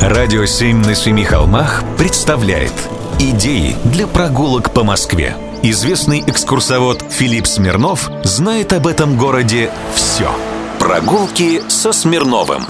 Радио «Семь на семи холмах» представляет Идеи для прогулок по Москве Известный экскурсовод Филипп Смирнов знает об этом городе все Прогулки со Смирновым.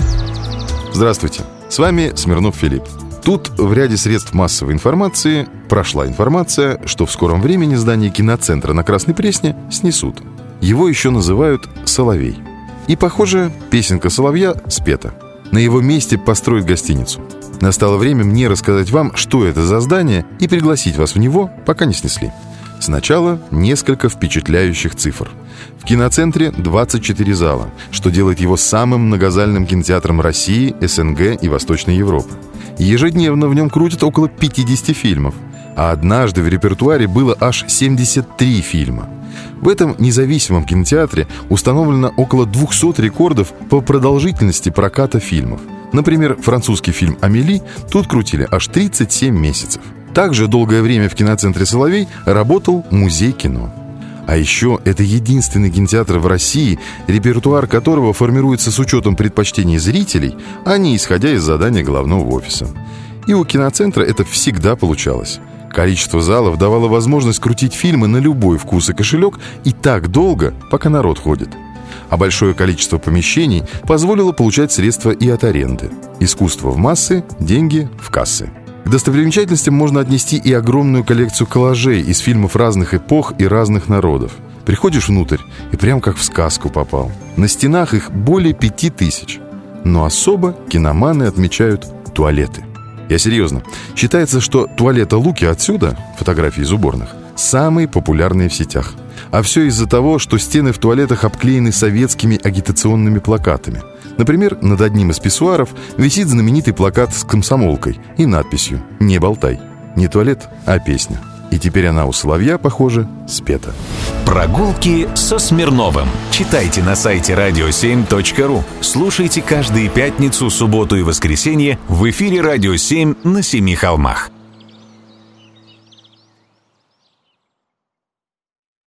Здравствуйте, с вами Смирнов Филипп. Тут в ряде средств массовой информации прошла информация, что в скором времени здание киноцентра на Красной Пресне снесут. Его еще называют «Соловей». И, похоже, песенка «Соловья» спета – на его месте построить гостиницу. Настало время мне рассказать вам, что это за здание, и пригласить вас в него, пока не снесли. Сначала несколько впечатляющих цифр. В киноцентре 24 зала, что делает его самым многозальным кинотеатром России, СНГ и Восточной Европы. Ежедневно в нем крутят около 50 фильмов, а однажды в репертуаре было аж 73 фильма – в этом независимом кинотеатре установлено около 200 рекордов по продолжительности проката фильмов. Например, французский фильм «Амели» тут крутили аж 37 месяцев. Также долгое время в киноцентре «Соловей» работал музей кино. А еще это единственный кинотеатр в России, репертуар которого формируется с учетом предпочтений зрителей, а не исходя из задания главного офиса. И у киноцентра это всегда получалось. Количество залов давало возможность крутить фильмы на любой вкус и кошелек и так долго, пока народ ходит. А большое количество помещений позволило получать средства и от аренды. Искусство в массы, деньги в кассы. К достопримечательностям можно отнести и огромную коллекцию коллажей из фильмов разных эпох и разных народов. Приходишь внутрь и прям как в сказку попал. На стенах их более пяти тысяч. Но особо киноманы отмечают туалеты. Я серьезно. Считается, что туалета Луки отсюда, фотографии из уборных, самые популярные в сетях. А все из-за того, что стены в туалетах обклеены советскими агитационными плакатами. Например, над одним из писсуаров висит знаменитый плакат с комсомолкой и надписью «Не болтай». Не туалет, а песня. И теперь она у Соловья, похоже, спета. Прогулки со Смирновым. Читайте на сайте radio7.ru. Слушайте каждые пятницу, субботу и воскресенье в эфире «Радио 7» на Семи холмах.